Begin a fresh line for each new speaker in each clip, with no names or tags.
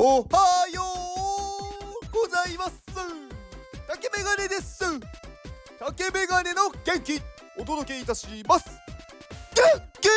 おはようございます。竹メガネです。竹メガネの元気お届けいたします。元気。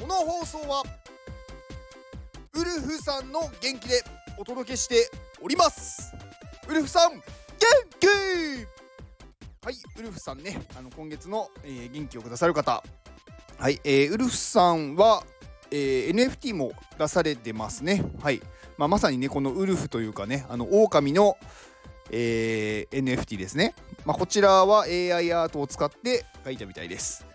この放送はウルフさんの元気でお届けしております。ウルフさん元気！はいウルフさんねあの今月の、えー、元気をくださる方。はい、えー、ウルフさんはえー、NFT も出されてますね。はい。まあ、まさにね、このウルフというかね、あの、狼の、えー、NFT ですね。まあ、こちらは AI アートを使って描いたみたいです。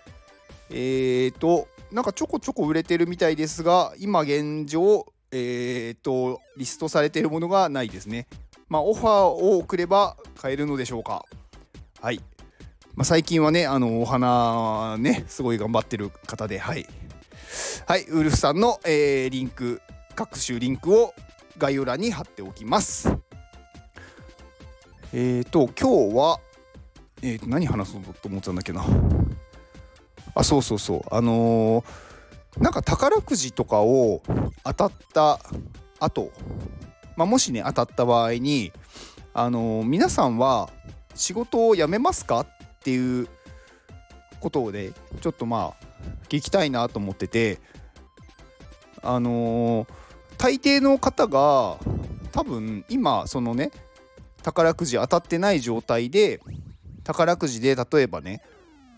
えーと、なんかちょこちょこ売れてるみたいですが、今現状、えーと、リストされてるものがないですね。まあ、オファーを送れば買えるのでしょうか。はい。まあ、最近はね、あの、お花ね、すごい頑張ってる方で、はい。はい、ウルフさんの、えー、リンク、各種リンクを概要欄に貼っておきます。えっ、ー、と、今日は、えー、と何話そうと思ってたんだっけな。あ、そうそうそう。あのー、なんか宝くじとかを当たった後、まあ、もしね、当たった場合に、あのー、皆さんは仕事を辞めますかっていうことで、ちょっとまあ、聞きたいなと思っててあのー、大抵の方が多分今そのね宝くじ当たってない状態で宝くじで例えばね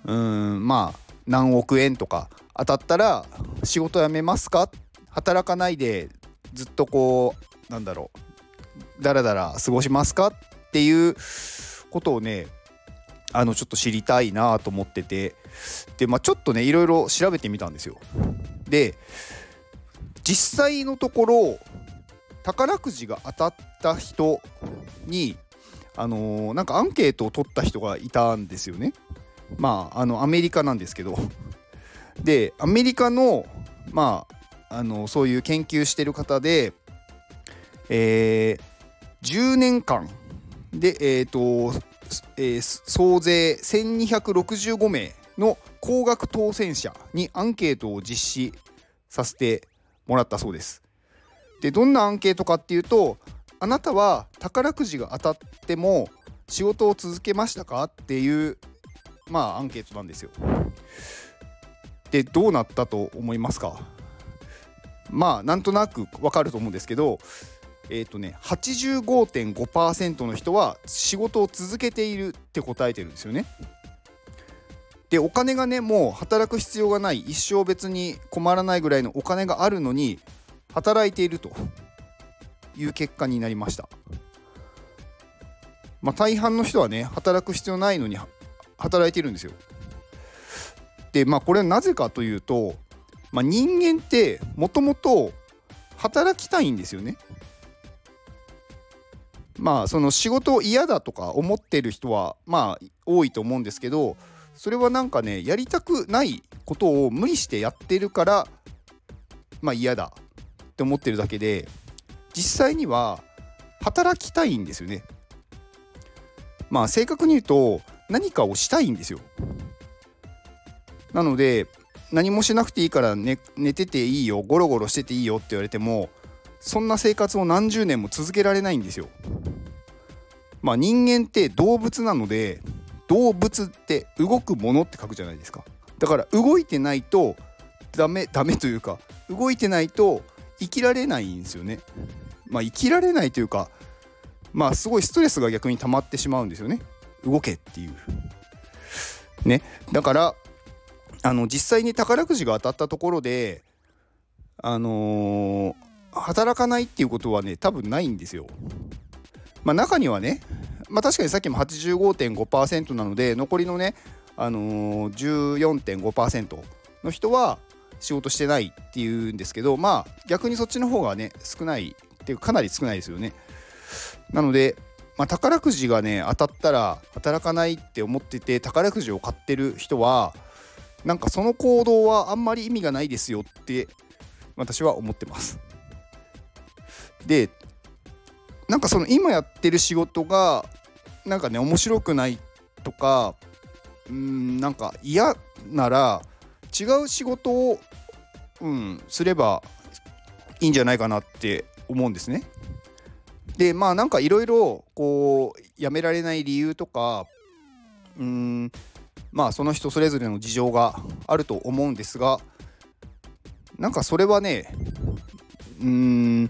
うんまあ何億円とか当たったら仕事辞めますか？働かないでずっとこうなんだろうだらだら過ごしますか？っていうことをねあのちょっと知りたいなと思ってて。でまあちょっとねいろいろ調べてみたんですよ。で実際のところ宝くじが当たった人にあのー、なんかアンケートを取った人がいたんですよね。まああのアメリカなんですけど。でアメリカのまああのそういう研究してる方でえー、10年間でえっ、ー、とえー、総勢1265名の高額当選者にアンケートを実施させてもらったそうです。でどんなアンケートかっていうとあなたは宝くじが当たっても仕事を続けましたかっていうまあアンケートなんですよ。でどうなったと思いますか？まあなんとなくわかると思うんですけどえっ、ー、とね85.5%の人は仕事を続けているって答えてるんですよね。でお金がねもう働く必要がない一生別に困らないぐらいのお金があるのに働いているという結果になりました。まあ、大半の人はね働く必要ないのに働いてるんですよ。でまあこれはなぜかというと、まあ、人間ってもともと働きたいんですよね。まあその仕事を嫌だとか思ってる人はまあ多いと思うんですけどそれはなんかねやりたくないことを無理してやってるからまあ嫌だって思ってるだけで実際には働きたいんですよね。まあ正確に言うと何かをしたいんですよ。なので何もしなくていいから寝寝てていいよゴロゴロしてていいよって言われてもそんな生活を何十年も続けられないんですよ。まあ人間って動物なので動物って動くものって書くじゃないですか。だから動いてないとダメダメというか動いてないと生きられないんですよね。まあ生きられないというかまあすごいストレスが逆に溜まってしまうんですよね。動けっていう。ね。だからあの実際に宝くじが当たったところであのー働かないっていうことはね多分ないんですよ。まあ、中にはね、まあ、確かにさっきも85.5%なので残りのね、あのー、14.5%の人は仕事してないっていうんですけどまあ逆にそっちの方がね少ないっていうかなり少ないですよね。なので、まあ、宝くじがね当たったら働かないって思ってて宝くじを買ってる人はなんかその行動はあんまり意味がないですよって私は思ってます。でなんかその今やってる仕事がなんかね面白くないとかうんなんか嫌なら違う仕事を、うん、すればいいんじゃないかなって思うんですね。でまあなんかいろいろこうやめられない理由とかうんまあその人それぞれの事情があると思うんですがなんかそれはねうん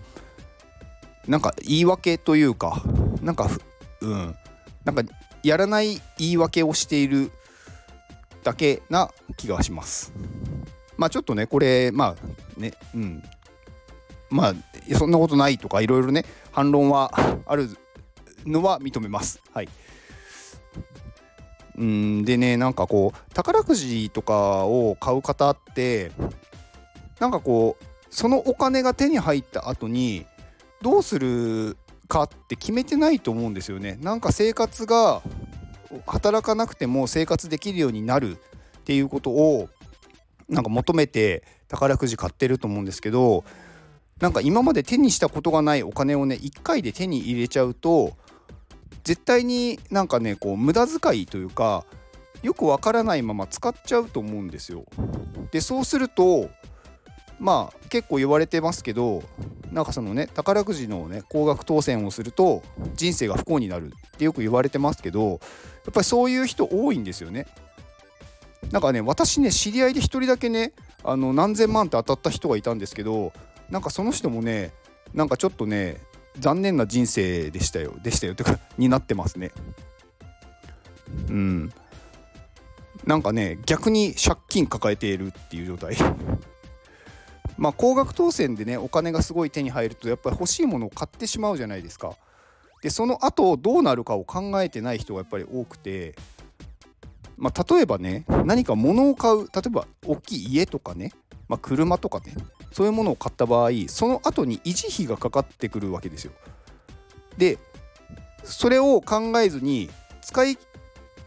なんか言い訳というかなんかうんなんかやらない言い訳をしているだけな気がします。まあちょっとねこれまあねうんまあそんなことないとかいろいろね反論はあるのは認めます。はい。うんでねなんかこう宝くじとかを買う方ってなんかこうそのお金が手に入った後にどうするかって決めてないと思うんですよね。なんか生活が働かなくても生活できるようになるっていうことをなんか求めて宝くじ買ってると思うんですけどなんか今まで手にしたことがないお金をね1回で手に入れちゃうと絶対になんかねこう無駄遣いというかよくわからないまま使っちゃうと思うんですよ。でそうするとまあ結構言われてますけどなんかそのね宝くじのね高額当選をすると人生が不幸になるってよく言われてますけどやっぱりそういう人多いんですよね。なんかね私ね知り合いで1人だけねあの何千万って当たった人がいたんですけどなんかその人もねなんかちょっとね残念な人生でしたよでしたよとかになってますね。うん。なんかね逆に借金抱えているっていう状態。まあ高額当選でねお金がすごい手に入るとやっぱり欲しいものを買ってしまうじゃないですかでその後どうなるかを考えてない人がやっぱり多くてまあ、例えばね何か物を買う例えば大きい家とかね、まあ、車とかねそういうものを買った場合その後に維持費がかかってくるわけですよ。でそれを考えずに使い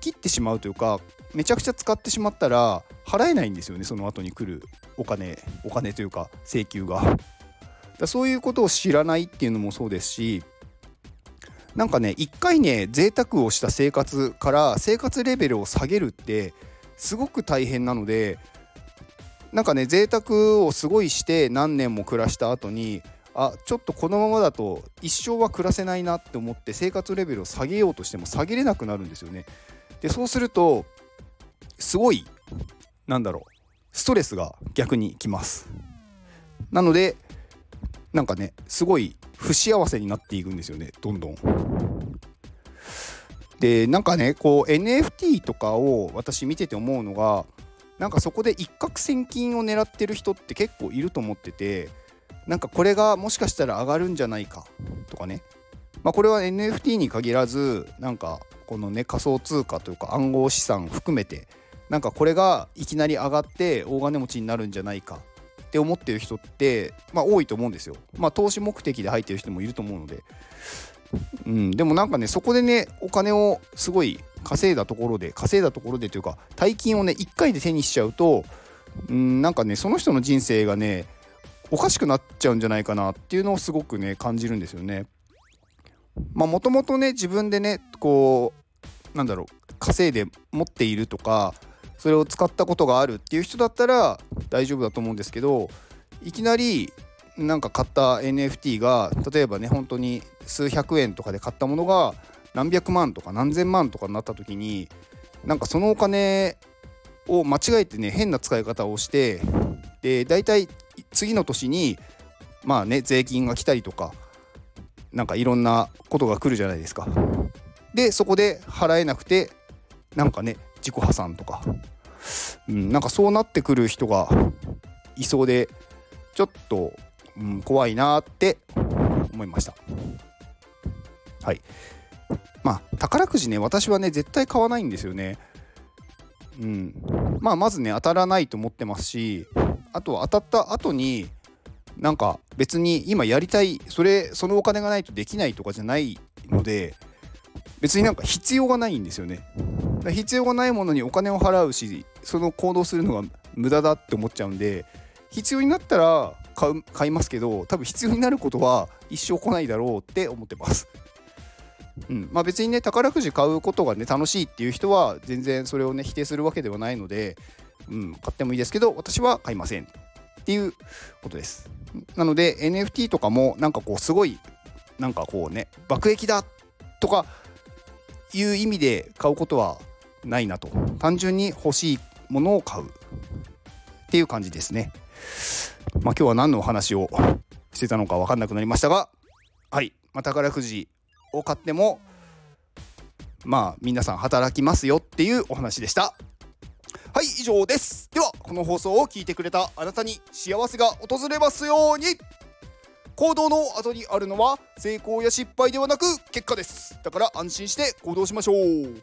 切ってしまうというかめちゃくちゃ使ってしまったら払えないんですよねその後に来るお金お金というか請求が。だそういうことを知らないっていうのもそうですしなんかね一回ね贅沢をした生活から生活レベルを下げるってすごく大変なのでなんかね贅沢をすごいして何年も暮らした後にあちょっとこのままだと一生は暮らせないなって思って生活レベルを下げようとしても下げれなくなるんですよね。でそうするとすごいなんだろうストレスが逆にきます。なのでなんかねすごい不幸せになっていくんですよねどんどん。でなんかねこう NFT とかを私見てて思うのがなんかそこで一攫千金を狙ってる人って結構いると思っててなんかこれがもしかしたら上がるんじゃないかとかねまあこれは NFT に限らずなんかこのね仮想通貨というか暗号資産含めてなんかこれがいきなり上がって大金持ちになるんじゃないかって思ってる人って、まあ、多いと思うんですよ。まあ、投資目的で入ってる人もいると思うので。うん、でもなんかねそこでねお金をすごい稼いだところで稼いだところでというか大金をね1回で手にしちゃうとうんなんかねその人の人生がねおかしくなっちゃうんじゃないかなっていうのをすごくね感じるんですよね。まあもともとね自分でねこうなんだろう稼いで持っているとかそれを使ったことがあるっていう人だったら大丈夫だと思うんですけどいきなりなんか買った NFT が例えばね本当に数百円とかで買ったものが何百万とか何千万とかになった時になんかそのお金を間違えてね変な使い方をしてで大体次の年にまあね税金が来たりとかなんかいろんなことが来るじゃないですか。でそこで払えなくてなんかね自己破産とか、うん、なんかそうなってくる人がいそうでちょっと、うん、怖いなって思いました。はい。まあ宝くじね私はね絶対買わないんですよね。うん。まあまずね当たらないと思ってますしあと当たった後になんか別に今やりたいそれそのお金がないとできないとかじゃないので別になんか必要がないんですよね。必要がないものにお金を払うしその行動するのが無駄だって思っちゃうんで必要になったら買う買いますけど多分必要になることは一生来ないだろうって思ってます。うんまあ、別にね宝くじ買うことがね楽しいっていう人は全然それをね否定するわけではないので、うん、買ってもいいですけど私は買いませんっていうことです。なので NFT とかもなんかこうすごいなんかこうね爆益だとかいう意味で買うことはないなと。単純に欲しいものを買うっていう感じですね。まあ今日は何のお話をしてたのか分かんなくなりましたがはい、まあ、宝くじを買ってもまあ皆さん働きますよっていうお話でした。はい以上です。ではこの放送を聞いてくれたあなたに幸せが訪れますように。行動の後にあるのは成功や失敗ではなく結果です。だから安心して行動しましょう。